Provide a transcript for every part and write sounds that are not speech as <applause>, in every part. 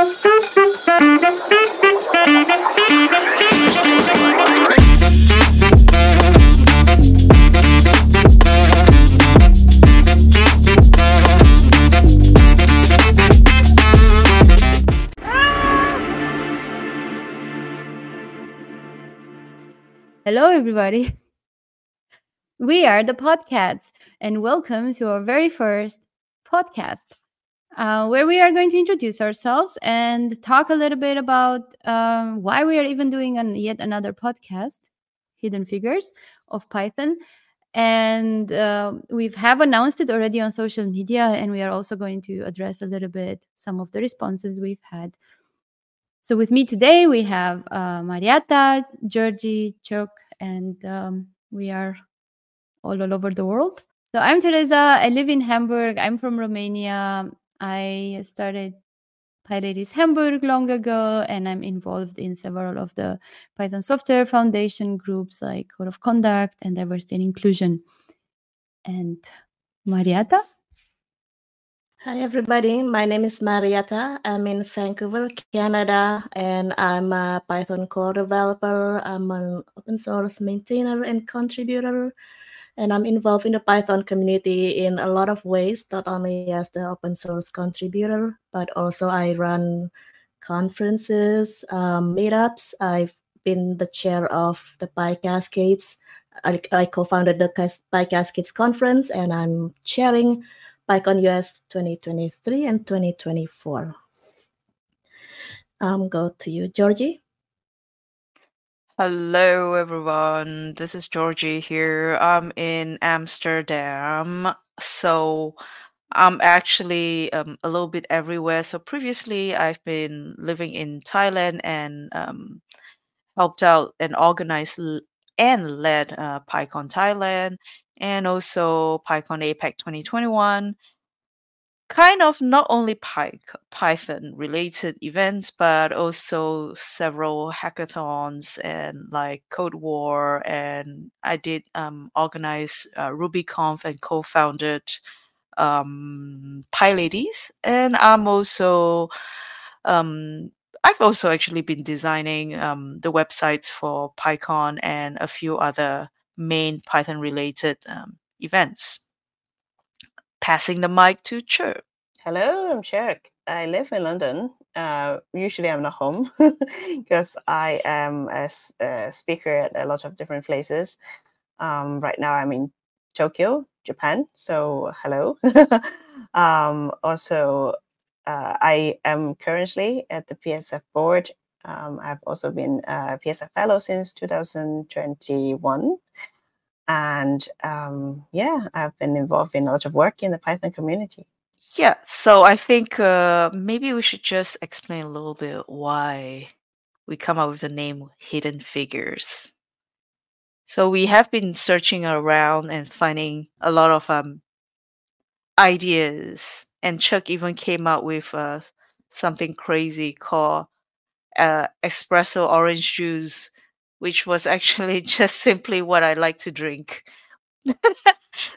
Hello, everybody. We are the Podcats, and welcome to our very first podcast, uh, where we are going to introduce ourselves and talk a little bit about um, why we are even doing an, yet another podcast, Hidden Figures of Python. And uh, we have announced it already on social media, and we are also going to address a little bit some of the responses we've had. So, with me today, we have uh, Mariatta, Georgi, Cheuk, and um, we are all, all over the world. So I'm Tereza. I live in Hamburg. I'm from Romania. I started PyLadies Hamburg long ago, and I'm involved in several of the Python Software Foundation groups like Code of Conduct and Diversity and Inclusion. And Mariatta? Hi, everybody. My name is Mariatta. I'm in Vancouver, Canada, and I'm a Python core developer. I'm an open source maintainer and contributor, and I'm involved in the Python community in a lot of ways, not only as the open source contributor, but also I run conferences, um, meetups. I've been the chair of the PyCascades. I, I co-founded the PyCascades conference, and I'm chairing PyCon US 2023 and 2024. Um, go to you, Georgi. Hello, everyone. This is Georgi here. I'm in Amsterdam. So I'm actually um, a little bit everywhere. So previously, I've been living in Thailand and um, helped out and organized and led uh, PyCon Thailand and also PyCon APAC 2021. Kind of not only Py- Python related events, but also several hackathons and like Code War. And I did um, organize uh, RubyConf and co founded um, PyLadies. And I'm also um, I've also actually been designing um, the websites for PyCon and a few other main Python related um, events. Passing the mic to Cheuk. Hello, I'm Cheuk. I live in London. Uh, usually I'm not home <laughs> because I am a, a, speaker at a lot of different places. Um, right now I'm in Tokyo, Japan. So hello. <laughs> um, also, uh, I am currently at the PSF board. Um, I've also been a PSF fellow since 2021. And um, yeah, I've been involved in a lot of work in the Python community. Yeah, so I think uh, maybe we should just explain a little bit why we come up with the name Hidden Figures. So we have been searching around and finding a lot of um, ideas and Cheuk even came out with uh, something crazy called uh, espresso orange juice, which was actually <laughs> just simply what I like to drink. <laughs>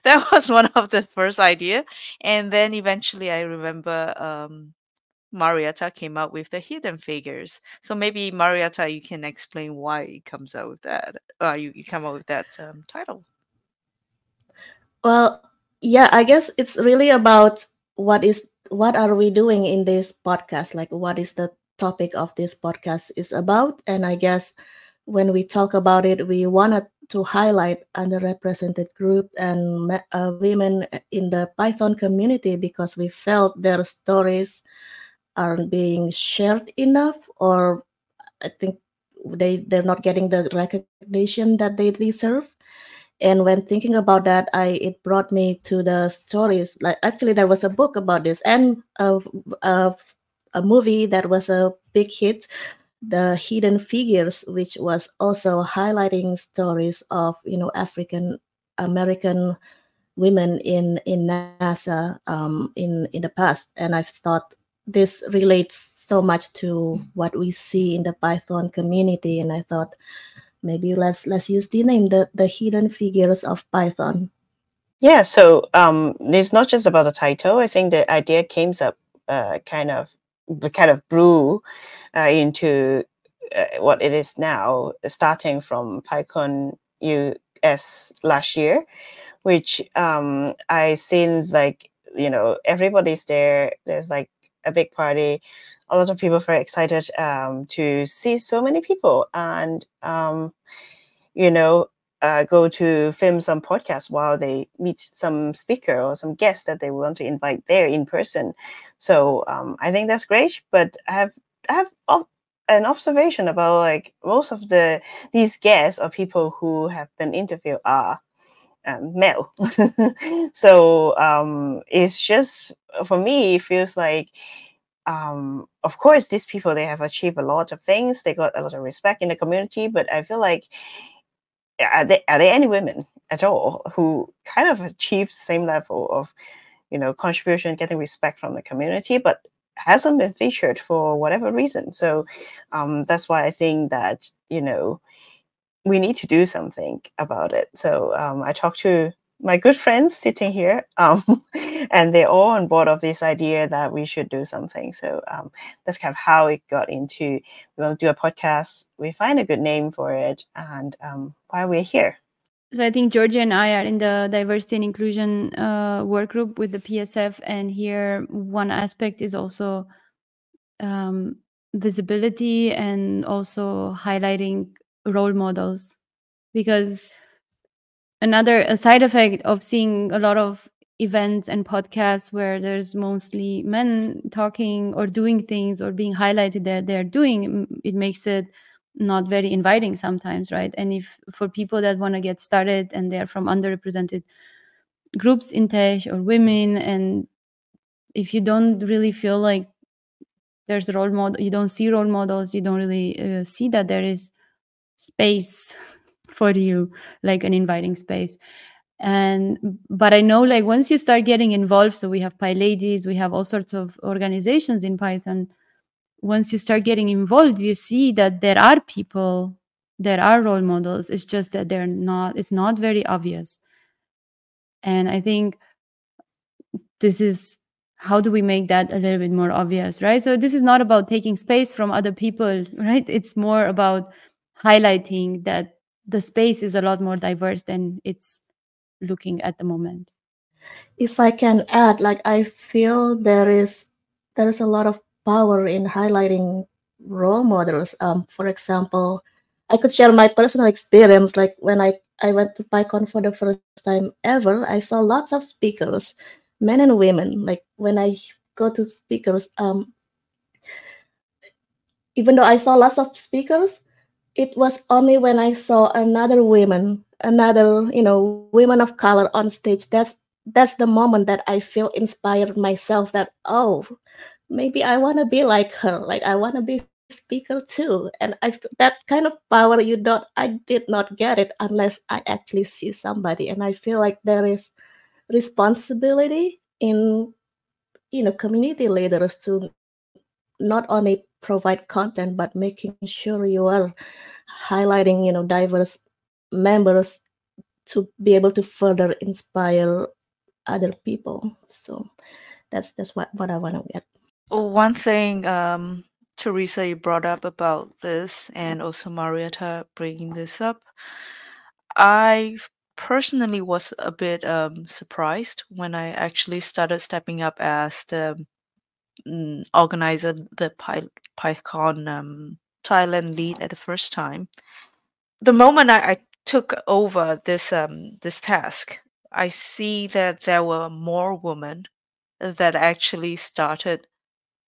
that was one of the first idea, and then eventually I remember um, Mariatta came out with the hidden figures. So maybe Mariatta, you can explain why it comes out with that. Uh, you you come up with that um, title. Well, yeah, I guess it's really about what is what are we doing in this podcast like what is the topic of this podcast is about and i guess when we talk about it we wanted to highlight underrepresented group and uh, women in the python community because we felt their stories aren't being shared enough or i think they they're not getting the recognition that they deserve. And when thinking about that i it brought me to the stories like actually there was a book about this and a, a, a movie that was a big hit the hidden figures which was also highlighting stories of you know african american women in in nasa um, in in the past. And i thought this relates so much to what we see in the python community. And i thought maybe let's let's use the name the the hidden figures of python. Yeah so um it's not just about the title. I think the idea came up uh, kind of kind of grew uh, into uh, what it is now, starting from PyCon US last year, which um, I seen like you know everybody's there. There's like a big party. A lot of people very excited um, to see so many people, and um, you know, uh, go to film some podcasts while they meet some speaker or some guest that they want to invite there in person. So um, I think that's great. But I have I have an observation about like most of the these guests or people who have been interviewed are um, male. <laughs> so um, it's just for me, it feels like um, of course these people they have achieved a lot of things. They got a lot of respect in the community, but I feel like are there, are there any women at all who kind of achieved the same level of you know contribution getting respect from the community but hasn't been featured for whatever reason so um, that's why i think that you know we need to do something about it so um, i talked to my good friends sitting here, <laughs> um, and they're all on board of this idea that we should do something. So um, that's kind of how it got into. We want to do a podcast. We find a good name for it, and um, why we're here. So I think Georgi and I are in the diversity and inclusion uh, work group with the PSF, and here one aspect is also um, visibility and also highlighting role models. Because another a side effect of seeing a lot of events and podcasts where there's mostly men talking or doing things or being highlighted that they're doing it makes it not very inviting sometimes right? And if for people that want to get started and they're from underrepresented groups in tech or women and if you don't really feel like there's a role model you don't see role models you don't really uh, see that there is space <laughs> for you like an inviting space. And but i know like once you start getting involved so we have py ladies we have all sorts of organizations in python once you start getting involved you see that there are people there are role models. It's just that they're not it's not very obvious. And i think this is how do we make that a little bit more obvious right? So this is not about taking space from other people <laughs> right? It's more about highlighting that the space is a lot more diverse than it's looking at the moment. If i can add like i feel there is there is a lot of power in highlighting role models um, for example i could share my personal experience like when i i went to pycon for the first time ever i saw lots of speakers men and women like when i go to speakers um even though i saw lots of speakers it was only when I saw another woman, another, you know, women of color on stage. That's that's the moment that I feel inspired myself that, oh, maybe I want to be like her. Like I want to be speaker too. And I that kind of power you don't I did not get it unless I actually see somebody. And I feel like there is responsibility in you know community leaders to not only provide content but making sure you are highlighting you know diverse members to be able to further inspire other people so that's that's what what i want to get one thing um tereza you brought up about this and also mariatta bringing this up i personally was a bit um, surprised when i actually started stepping up as the mm, organizer the Py- pycon um, Thailand lead at the first time. The moment I, I took over this um this task, I see that there were more women that actually started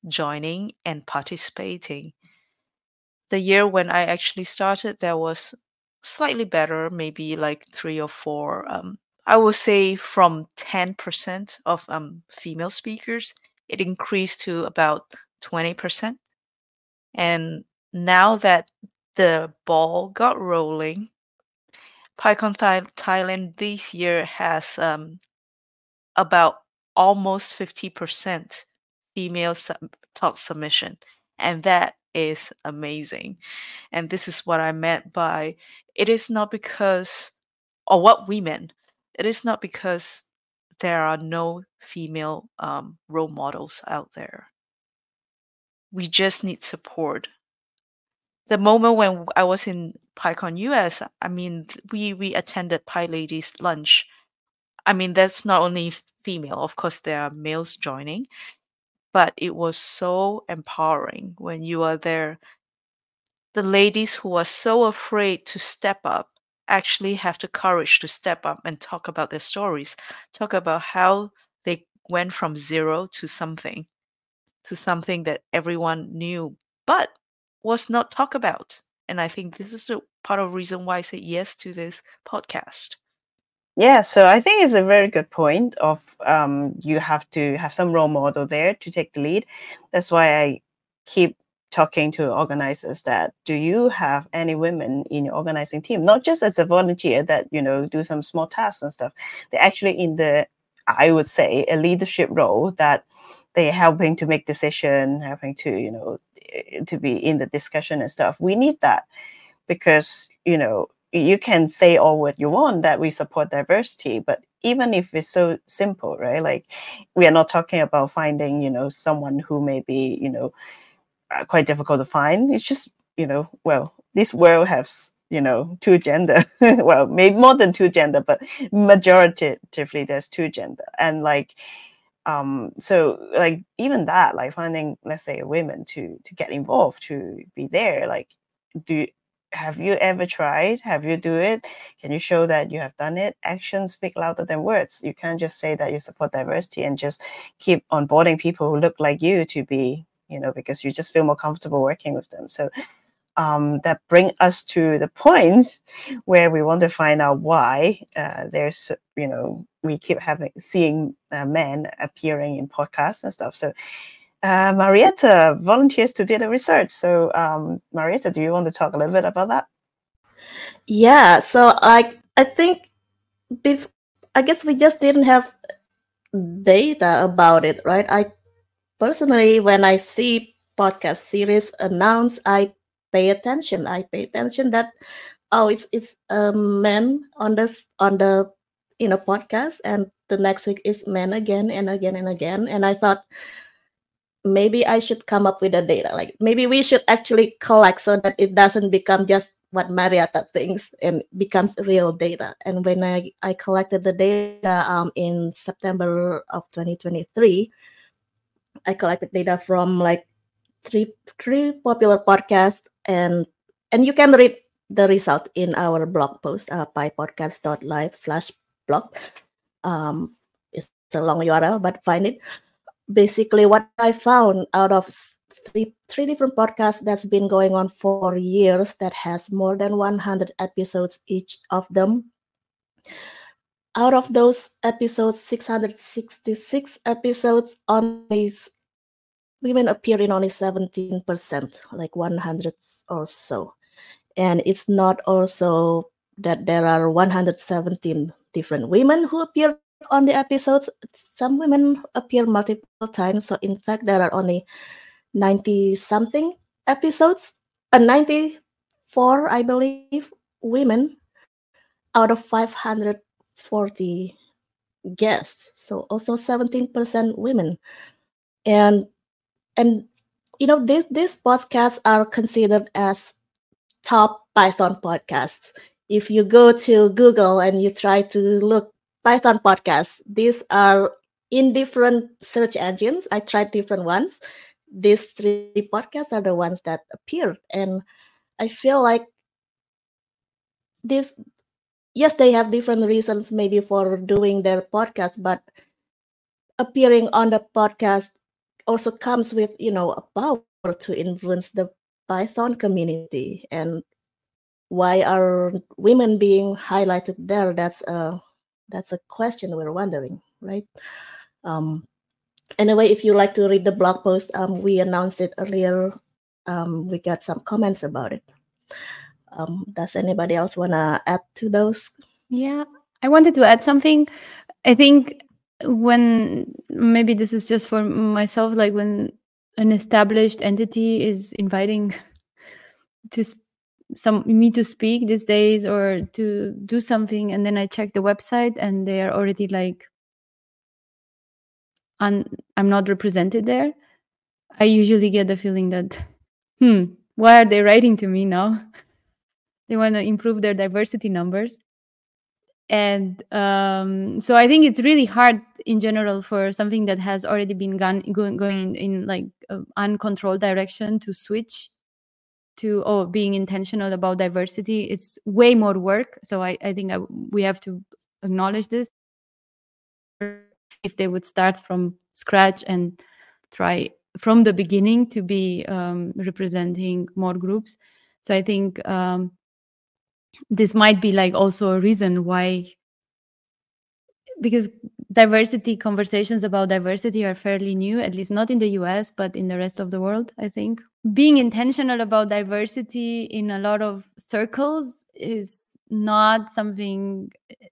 joining and participating. The year when I actually started, there was slightly better, maybe like three or four. Um, I would say from ten percent of um, female speakers, it increased to about twenty percent, and now that the ball got rolling, PyCon Thailand this year has um, about almost 50% female sub- talk submission. And that is amazing. And this is what I meant by it is not because, or what we meant, it is not because there are no female um, role models out there we just need support. The moment when I was in PyCon US, I mean, we we attended PyLadies lunch. I mean, that's not only female, of course, there are males joining, but it was so empowering when you are there. The ladies who are so afraid to step up actually have the courage to step up and talk about their stories, talk about how they went from zero to something, to something that everyone knew, but was not talked about. And I think this is the part of the reason why I said yes to this podcast. Yeah, so I think it's a very good point of um, you have to have some role model there to take the lead. That's why I keep talking to organizers that do you have any women in your organizing team? Not just as a volunteer that you know do some small tasks and stuff. They're actually in the i would say a leadership role that they're helping to make decision helping to you know eh, to be in the discussion and stuff. We need that because you know you can say all what you want that we support diversity but even if it's so simple right? Like we are not talking about finding you know someone who may be you know uh, quite difficult to find. It's just you know well this world has you know two gender <laughs> well maybe more than two gender but majoritatively there's two gender. And like um so like even that like finding let's say women to to get involved to be there like do have you ever tried? Have you do it? Can you show that you have done it? Actions speak louder than words. You can't just say that you support diversity and just keep onboarding people who look like you to be you know because you just feel more comfortable working with them. So um, that bring us to the point <laughs> where we want to find out why uh, there's you know we keep having seeing uh, men appearing in podcasts and stuff. So uh, Mariatta volunteers to do the research. So, um, Mariatta, do you want to talk a little bit about that? Yeah. So I I think bef- I guess we just didn't have data about it, right? I personally, when I see podcast series announced, I pay attention. I pay attention that oh, it's it's a man on this on the you know podcast, and the next week is men again and again and again. And I thought maybe I should come up with the data. Like maybe we should actually collect so that it doesn't become just what Mariatta thinks and becomes real data. And when I, I collected the data um, in September of 2023, I collected data from like three three popular podcasts and and you can read the result in our blog post uh, pypodcats.live slash blog. Um, it's a long URL, but find it basically what I found out of three three different podcasts that's been going on for years that has more than 100 episodes each of them. Out of those episodes 666 episodes only women appear in only 17% like 100 or so. And it's not also that there are 117 different women who appear on the episodes, some women appear multiple times. So in fact, there are only 90 something episodes, uh, 94, I believe, women out of 540 guests. So also 17% women. And and you know, these these podcasts are considered as top Python podcasts. If you go to Google and you try to look Python podcasts. These are in different search engines. I tried different ones. These three podcasts are the ones that appeared. And I feel like this, yes, they have different reasons maybe for doing their podcast, but appearing on the podcast also comes with, you know, a power to influence the Python community. And why are women being highlighted there? That's a that's a question we're wondering, right? Um, anyway, if you like to read the blog post, um, we announced it earlier. Um, we got some comments about it. Um, does anybody else want to add to those? Yeah, I wanted to add something. I think when maybe this is just for myself, like when an established entity is inviting <laughs> to some me to speak these days or to do something and then i check the website and they are already like un, i'm not represented there I usually get the feeling that, hmm, why are they writing to me now? <laughs> they want to improve their diversity numbers. And um, so I think it's really hard in general for something that has already been gone, going, going in, in like uncontrolled direction to switch to oh being intentional about diversity it's way more work. So i, I think I, we have to acknowledge this. If they would start from scratch and try from the beginning to be um, representing more groups. So i think um, this might be like also a reason why because diversity conversations about diversity are fairly new at least not in the us but in the rest of the world i think. Being intentional about diversity in a lot of circles is not something eh,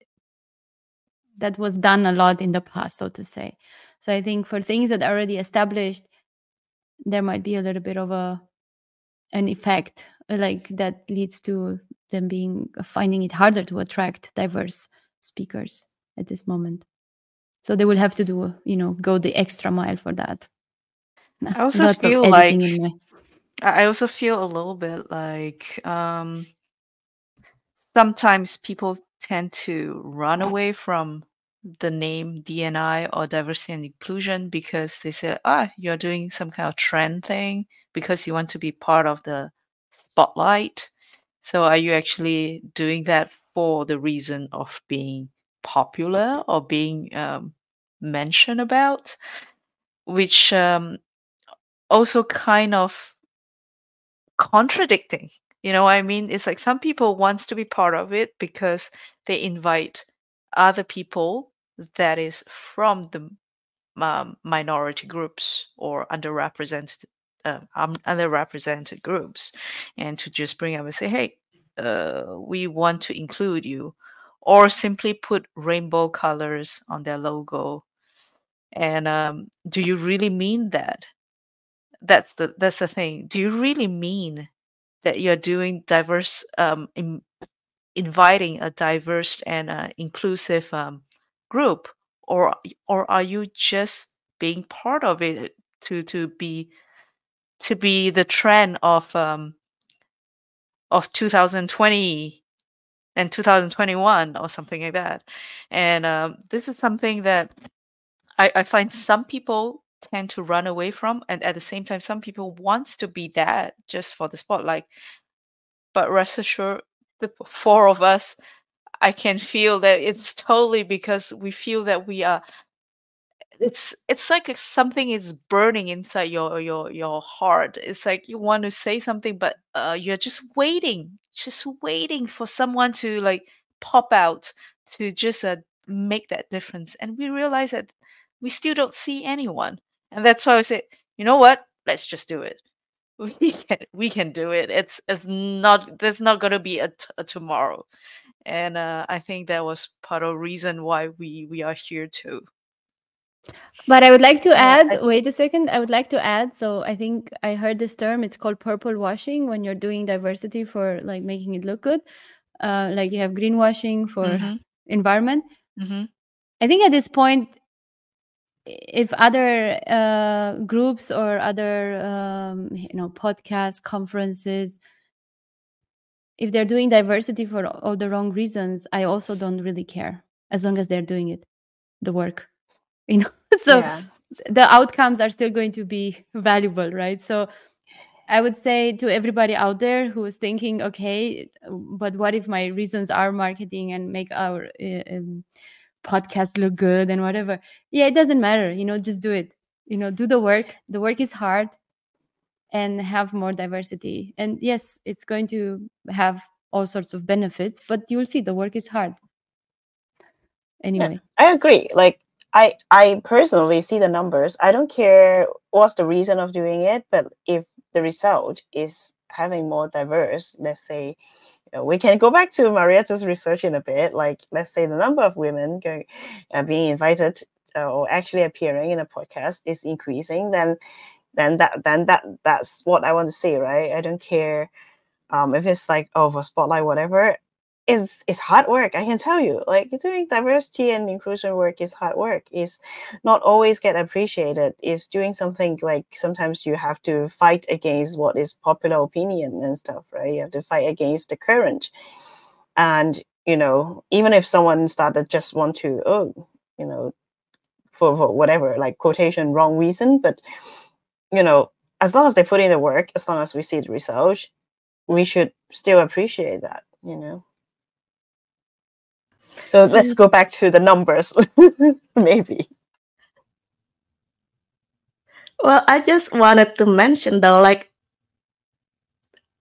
that was done a lot in the past so to say. So i think for things that are already established there might be a little bit of a an effect like that leads to them being finding it harder to attract diverse speakers at this moment so they will have to do you know go the extra mile for that i also Lots feel like my- I also feel a little bit like um, sometimes people tend to run away from the name DNI or diversity and inclusion because they say, ah, you're doing some kind of trend thing because you want to be part of the spotlight. So are you actually doing that for the reason of being popular or being um, mentioned about? Which um, also kind of contradicting you know i mean it's like some people wants to be part of it because they invite other people that is from the um, minority groups or underrepresented uh, underrepresented groups and to just bring up and say hey uh, we want to include you or simply put rainbow colors on their logo. And um, do you really mean that? That's the that's the thing. Do you really mean that you're doing diverse um in, inviting a diverse and uh, inclusive um, group? Or or are you just being part of it to to be to be the trend of um of 2020 and 2021 or something like that. And um, this is something that I, I find some people tend to run away from and at the same time some people wants to be that just for the spotlight but rest assured the four of us i can feel that it's totally because we feel that we are it's it's like something is burning inside your your your heart. It's like you want to say something but uh, you're just waiting just waiting for someone to like pop out to just uh, make that difference. And we realize that we still don't see anyone. And that's why i say you know what? Let's just do it. <laughs> We can we can do it. It's it's not there's not going to be a, t- a tomorrow. And uh, i think that was part of reason why we we are here too But I would like to Yeah, add, I- wait a second, I would like to add. So I think I heard this term, it's called purple washing when you're doing diversity for like making it look good. Uh, like you have greenwashing for Mhm. environment. Mhm. I think at this point, if other uh, groups or other um, you know podcasts, conferences, if they're doing diversity for all the wrong reasons, I also don't really care as long as they're doing it, the work. You know, <laughs> so yeah. the outcomes are still going to be valuable, right? So I would say to everybody out there who is thinking, okay, but what if my reasons are marketing and make our uh, um, podcast look good and whatever? Yeah, it doesn't matter. You know, just do it. You know, do the work. The work is hard and have more diversity. And yes, it's going to have all sorts of benefits, but you'll see the work is hard. Anyway. I agree. Like I I personally see the numbers. I don't care what's the reason of doing it, but if the result is having more diverse, let's say you know, we can go back to Mariatta's research in a bit. Like let's say the number of women going uh, being invited uh, or actually appearing in a podcast is increasing, then then that then that that's what I want to see, right? I don't care um, if it's like oh spotlight whatever. Is is hard work i can tell you like doing diversity and inclusion work is hard work is not always get appreciated is doing something like sometimes you have to fight against what is popular opinion and stuff right? You have to fight against the current. And you know even if someone started just want to oh you know for, for whatever like quotation wrong reason but you know as long as they put in the work as long as we see the results we should still appreciate that you know so let's mm-hmm. go back to the numbers, <laughs> maybe. Well, I just wanted to mention though, like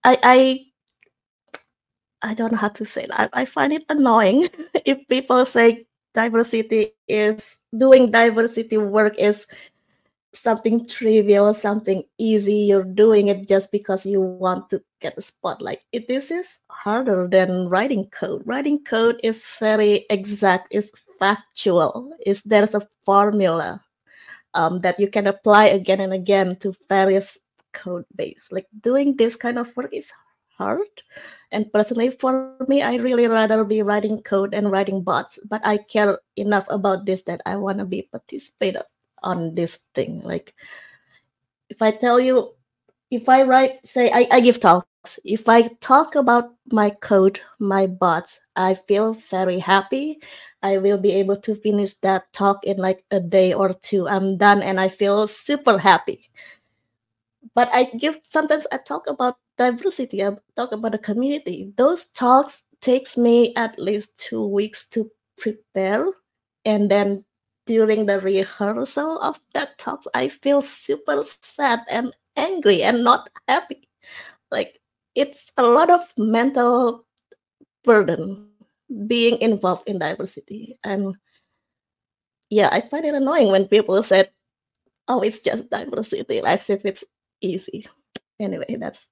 I I I don't know how to say that. I find it annoying <laughs> if people say diversity is doing diversity work is something trivial, something easy. You're doing it just because you want to get a spotlight. It, this is harder than writing code. Writing code is very exact, is factual. Is there's a formula um, that you can apply again and again to various code base. Like doing this kind of work is hard. And personally, for me, I really rather be writing code and writing bots. But I care enough about this that I want to be participated on this thing. Like if i tell you if i write say I, I give talks. If i talk about my code my bots i feel very happy. I will be able to finish that talk in like a day or two. I'm done and i feel super happy. But i give sometimes i talk about diversity. I talk about the community. Those talks takes me at least two weeks to prepare and then during the rehearsal of that talk, I feel super sad and angry and not happy. Like it's a lot of mental burden being involved in diversity. And yeah, I find it annoying when people said, oh, it's just diversity, as if it's easy. Anyway, that's,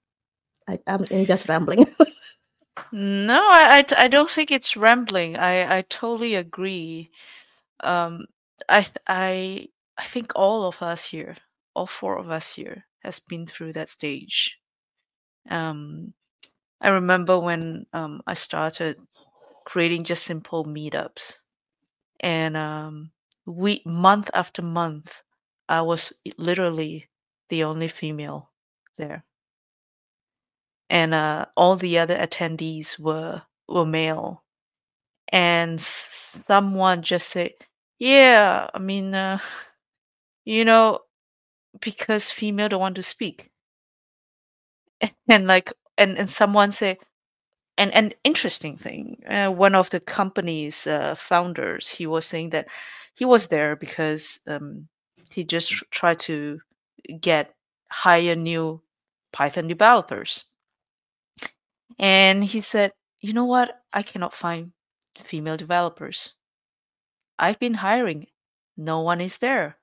I, I'm in just rambling. <laughs> no, I, I, I don't think it's rambling. I, I totally agree. Um, I I I think all of us here, all four of us here, has been through that stage. Um, I remember when um, I started creating just simple meetups, and um, we month after month, I was literally the only female there, and uh, all the other attendees were were male, and someone just said yeah, I mean, uh, you know, because female don't want to speak. <laughs> And, like and and someone say and an interesting thing, uh, one of the company's uh, founders, he was saying that he was there because um, he just tr- tried to get hire new Python developers. And he said, "You know what? I cannot find female developers. I've been hiring. No one is there.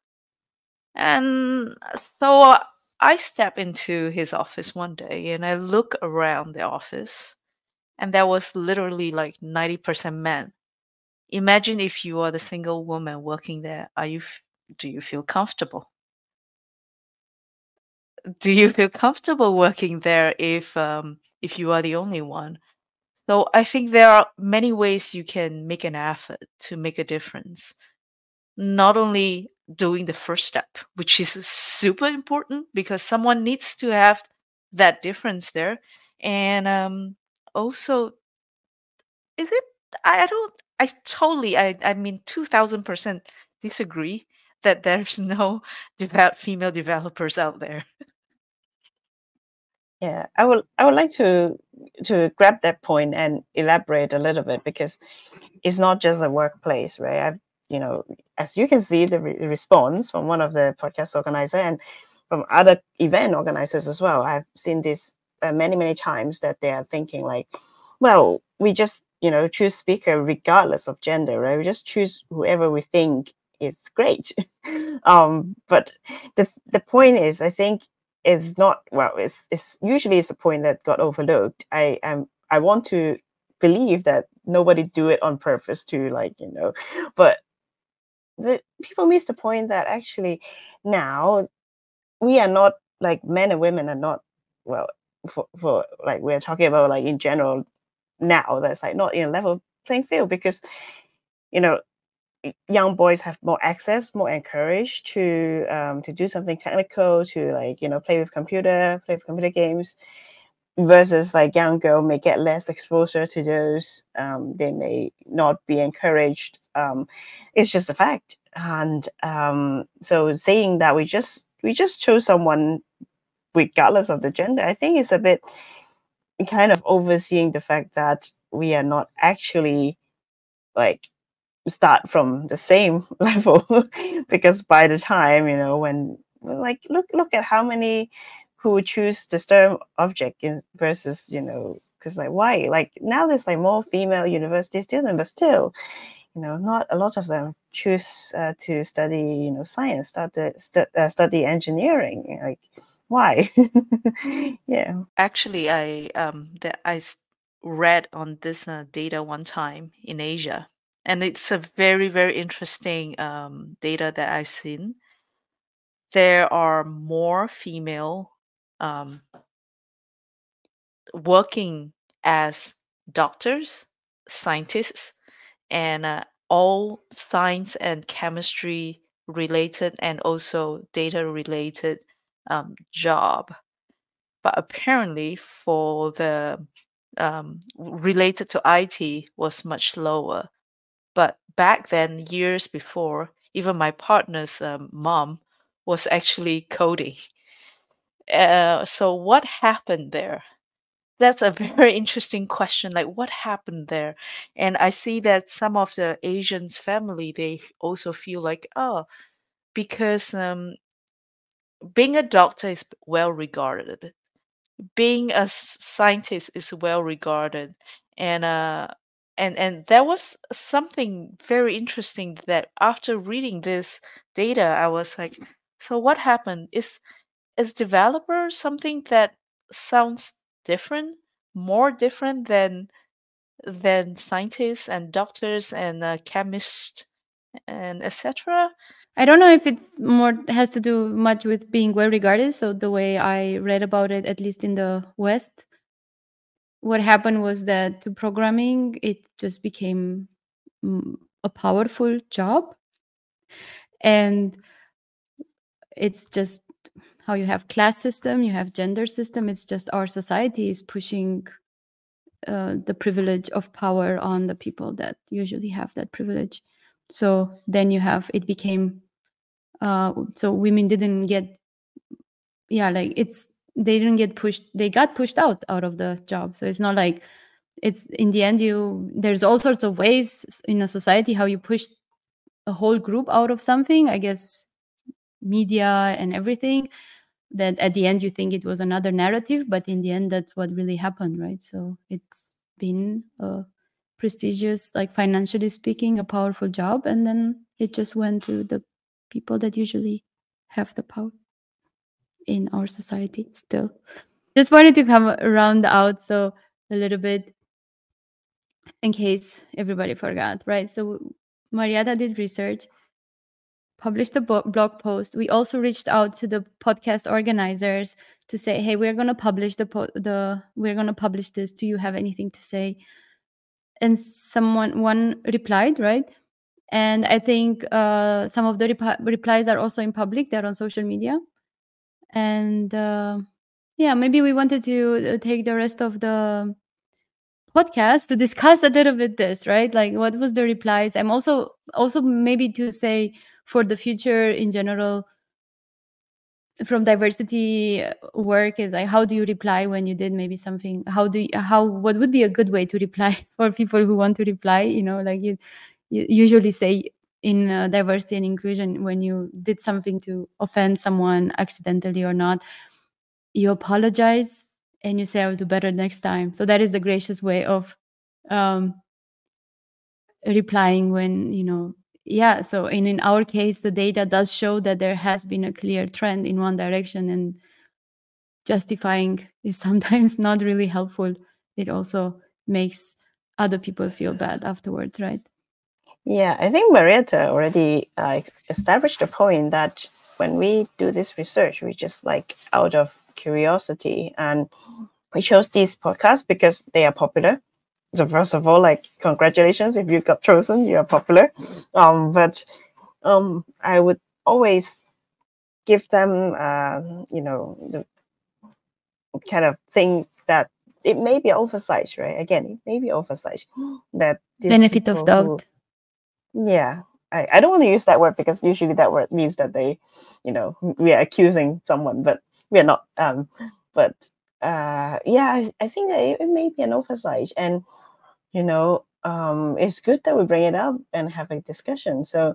And so I step into his office one day and I look around the office, and there was literally like 90% men. Imagine if you are the single woman working there. Are you do you feel comfortable? Do you feel comfortable working there if um, if you are the only one? So I think there are many ways you can make an effort to make a difference. Not only doing the first step, which is <laughs> super important because someone needs to have that difference there. And um, also, is it? I, I don't. I totally. I. I mean, two thousand percent disagree that there's <laughs> no female developers out there. Yeah, I would I would like to to grab that point and elaborate a little bit because it's not just a workplace, right? I've you know, as you can see, the re- response from one of the podcast organizer and from other event organizers as well. I've seen this uh, many many times that they are thinking like, well, we just you know choose speaker regardless of gender, right? We just choose whoever we think is great. <laughs> um, but the the point is, I think is not well it's, it's usually it's a point that got overlooked. I am i want to believe that nobody do it on purpose to like you know but the people miss the point that actually now we are not like men and women are not well for, for like we're talking about like in general now that's like not in a level playing field because you know young boys have more access more encouraged to um, to do something technical to like you know play with computer play with computer games versus like young girl may get less exposure to those um, they may not be encouraged um, it's just a fact. And um, so saying that we just we just chose someone regardless of the gender i think is a bit kind of overseeing the fact that we are not actually like start from the same <laughs> level because by the time you know when like look look at how many who choose the STEM object in, versus you know because like why? Like now there's like more female university students but still you know not a lot of them choose uh, to study you know science start to uh, study engineering like why? <laughs> Yeah. Actually, I um I read on this uh, data one time in Asia, and it's a very very interesting um data that I've seen. There are more female um working as doctors, scientists, and uh, all science and chemistry related and also data related um, job. But apparently, for the um, related to IT was much lower. But back then, years before, even my partner's um, mom was actually coding. Uh, so what happened there? That's a <laughs> very interesting question. Like, what happened there? And I see that some of the Asians family they also feel like, oh, because um, being a doctor is well regarded, being a scientist is well regarded, and uh, and and there was something very interesting that after reading this data, I was like, so what happened? Is is developer something that sounds different, more different than than scientists and doctors and uh, chemists and etc. I don't know if it's more has to do much with being well regarded. So the way I read about it, at least in the West, what happened was that to programming it just became mm, a powerful job, and it's just how you have class system, you have gender system. It's just our society is pushing uh, the privilege of power on the people that usually have that privilege. So then you have it became uh, so women didn't get yeah like it's they didn't get pushed they got pushed out out of the job. So it's not like it's in the end you there's all sorts of ways in a society how you push a whole group out of something i guess media and everything that at the end you think it was another narrative but in the end that's what really happened right? So it's been a prestigious like financially speaking a powerful job and then it just went to the people that usually have the power in our society still. Just wanted to come around out so a little bit in case everybody forgot right? So mariatta did research published a blog post. We also reached out to the podcast organizers to say hey we're going to publish the po- the we're going to publish this. Do you have anything to say? And someone one replied right? And i think uh, some of the rep- replies are also in public. They're on social media and uh, yeah maybe we wanted to uh, take the rest of the podcast to discuss a little bit this right? Like what was the replies? I'm also also maybe to say for the future in general from diversity uh, work is like how do you reply when you did maybe something? How do you, how what would be a good way to reply <laughs> for people who want to reply? You know like you, you usually say in uh, diversity and inclusion when you did something to offend someone accidentally or not you apologize and you say i'll do better next time. So that is the gracious way of um replying when you know yeah so in in our case the data does show that there has been a clear trend in one direction and justifying is <laughs> sometimes not really helpful. It also makes other people feel bad afterwards right Yeah, I think Mariatta already uh, established the point that when we do this research, we just like out of curiosity and we chose these podcasts because they are popular. So first of all, like congratulations if you got chosen, you are popular. Um, but um, I would always give them, uh, you know, the kind of thing that it may be oversight, right? Again, it may be oversight that benefit of doubt. Who, yeah, I, I don't want to use that word because usually that word means that they, you know, we are accusing someone, but we are not. Um, but uh, yeah, I, I think that it, it may be an oversight, and you know, um, it's good that we bring it up and have a discussion. So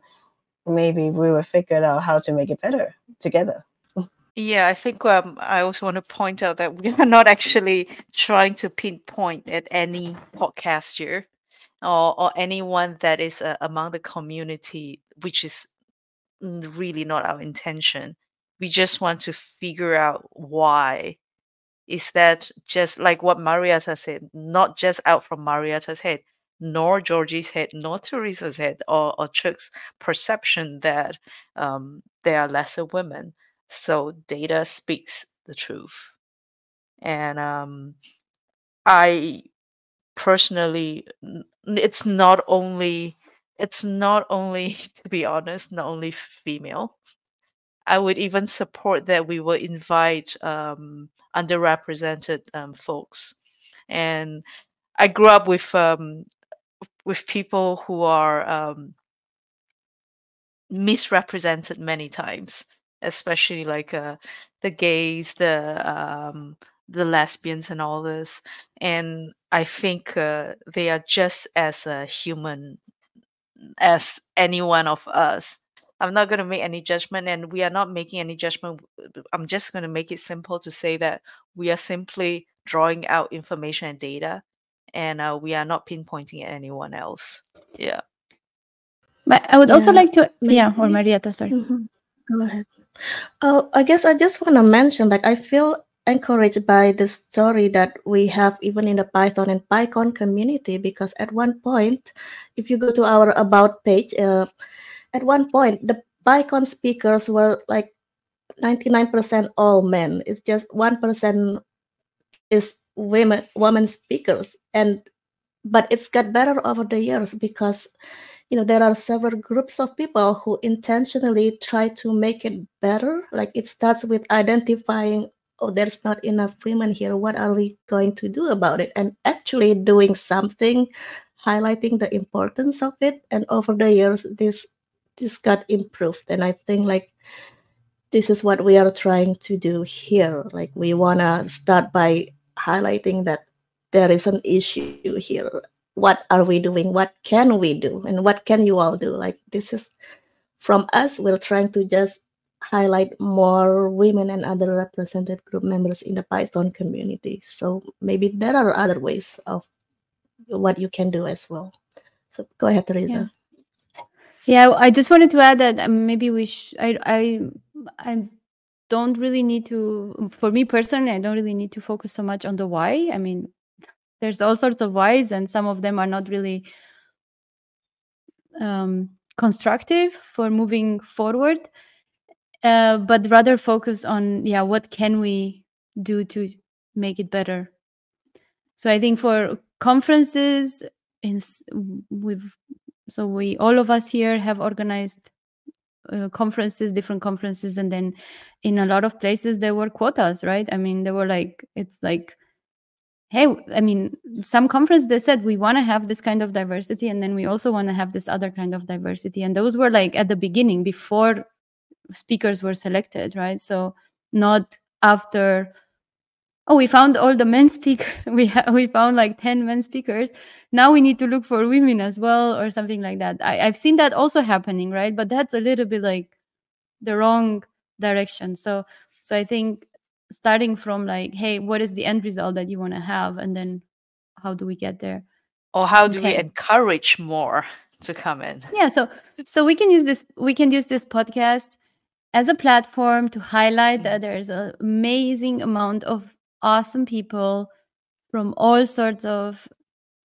maybe we will figure out how to make it better together. Yeah, I think um, I also want to point out that we are not actually trying to pinpoint at any podcaster or, or anyone that is uh, among the community, which is really not our intention. We just want to figure out why. Is that just like what Mariatta said, not just out from Mariatta's head, nor Georgi's head, nor Tereza's head, or, or Cheuk's perception that um, there are lesser women. So data speaks the truth. And um, I personally, it's not only it's not only <laughs> to be honest, not only female. I would even support that we will invite um, underrepresented um, folks. And I grew up with um, with people who are um, misrepresented many times, especially like uh, the gays, the um, the lesbians, and all this. And I think uh, they are just as a human as any one of us. I'm not going to make any judgment, and we are not making any judgment. I'm just going to make it simple to say that we are simply drawing out information and data, and uh, we are not pinpointing at anyone else. Yeah. But I would also like to, yeah, or Mariatta, sorry. Mhm. Go ahead. Oh, I guess I just want to mention, like, I feel encouraged by the story that we have even in the Python and PyCon community because at one point, if you go to our about page, uh, at one point the PyCon speakers were like 99% all men. It's just one percent is women women speakers, and but it's got better over the years because you know there are several groups of people who intentionally try to make it better like it starts with identifying oh there's not enough women here. What are we going to do about it? And actually doing something highlighting the importance of it. And over the years this this got improved. And i think like this is what we are trying to do here. Like we want to start by highlighting that there is an issue here. What are we doing? What can we do? And what can you all do? Like this is from us we're trying to just highlight more women and other represented group members in the python community. So maybe there are other ways of what you can do as well. So go ahead tereza. Yeah, yeah i just wanted to add that um, maybe we sh- I, I i don't really need to for me personally i don't really need to focus so much on the why. I mean there's all sorts of whys and some of them are not really um, constructive for moving forward uh, but rather focus on yeah what can we do to make it better. So i think for conferences in we've so we all of us here have organized uh, conferences different conferences and then in a lot of places there were quotas right? I mean there were like it's like hey i mean some conference they said we want to have this kind of diversity and then we also want to have this other kind of diversity. And those were like at the beginning before speakers were selected, right? So not after oh we found all the men speak <laughs> we ha- we found like 10 men speakers. Now we need to look for women as well or something like that. I- i've seen that also happening right? But that's a little bit like the wrong direction. So so i think starting from like hey what is the end result that you want to have? And then how do we get there? Or how do okay. we encourage more to come in? Yeah so so we can use this we can use this podcast as a platform to highlight that mm-hmm. there's an amazing amount of awesome people from all sorts of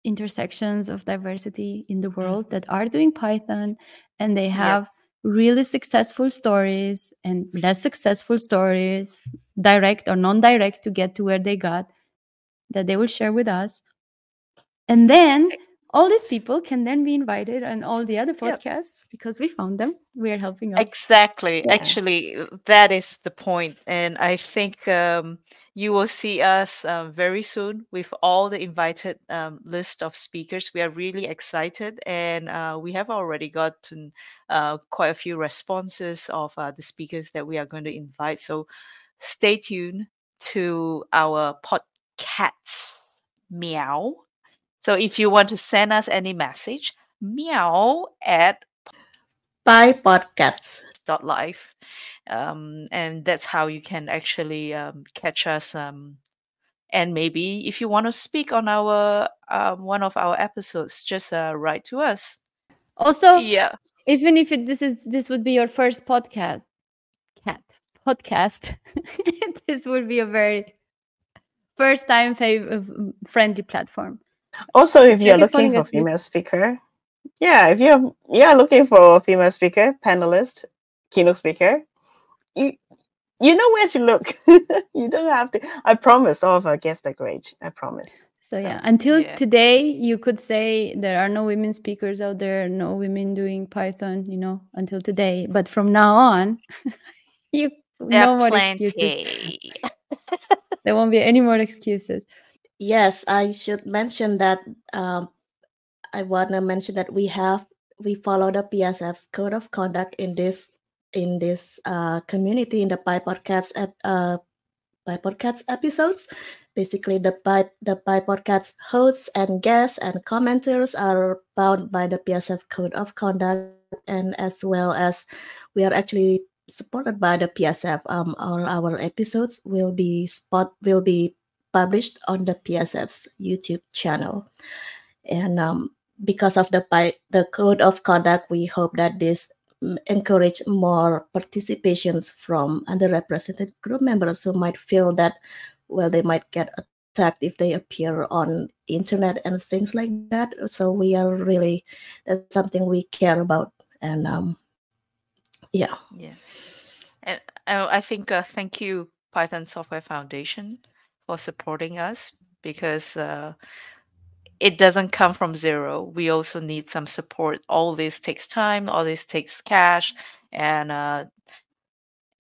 intersections of diversity in the world mm-hmm. that are doing Python and they have yeah. really successful stories and less successful stories, direct or non direct, to get to where they got that they will share with us. And then all these people can then be invited on all the other podcasts because we found them. We are helping out. Exactly. Yeah. Actually, that is the point, and I think um, you will see us um, very soon with all the invited um, list of speakers. We are really excited, and uh, we have already gotten uh, quite a few responses of uh, the speakers that we are going to invite. So stay tuned to our podcasts. Meow. So if you want to send us any message, meow at Bye, podcasts. life um, and that's how you can actually um, catch us um, and maybe if you want to speak on our um, one of our episodes just uh, write to us Also, yeah even if it, this is this would be your first podcast, cat podcast, <laughs> this would be a very first time fav- friendly platform. Also, if you're looking for asleep. female speaker, yeah, if you're yeah looking for a female speaker, panelist, keynote speaker, you you know where to look. <laughs> you don't have to. I promise, all of our guests are great. I promise. So, So, yeah, until yeah. today, you could say there are no women speakers out there, no women doing Python, you know, until today. But from now on, <laughs> you there no are more excuses. <laughs> There won't be any more excuses. Yes, I should mention that. Um, I want to mention that we have we follow the PSF's code of conduct in this in this uh, community in the PyPodcats ep, uh, PyPodcats episodes. Basically, the Pi the PyPodcats hosts and guests and commenters are bound by the PSF code of conduct, and as well as we are actually supported by the PSF. Um, all our episodes will be spot will be published on the PSF's YouTube channel. And um, because of the the code of conduct, we hope that this mm, encourage more participations from underrepresented group members who might feel that well they might get attacked if they appear on internet and things like that. So we are really that's something we care about and um, yeah. yeah and uh, i think uh, thank you python software foundation for supporting us because uh, it doesn't come from zero. We also need some support. All this takes time. All this takes cash, and uh,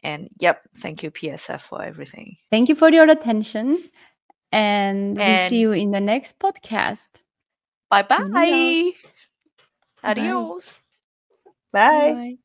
and yep. Thank you, PSF, for everything. Thank you for your attention. And, we see you in the next podcast. Bye Tuning out. bye. Bye. Adios. Bye. Bye.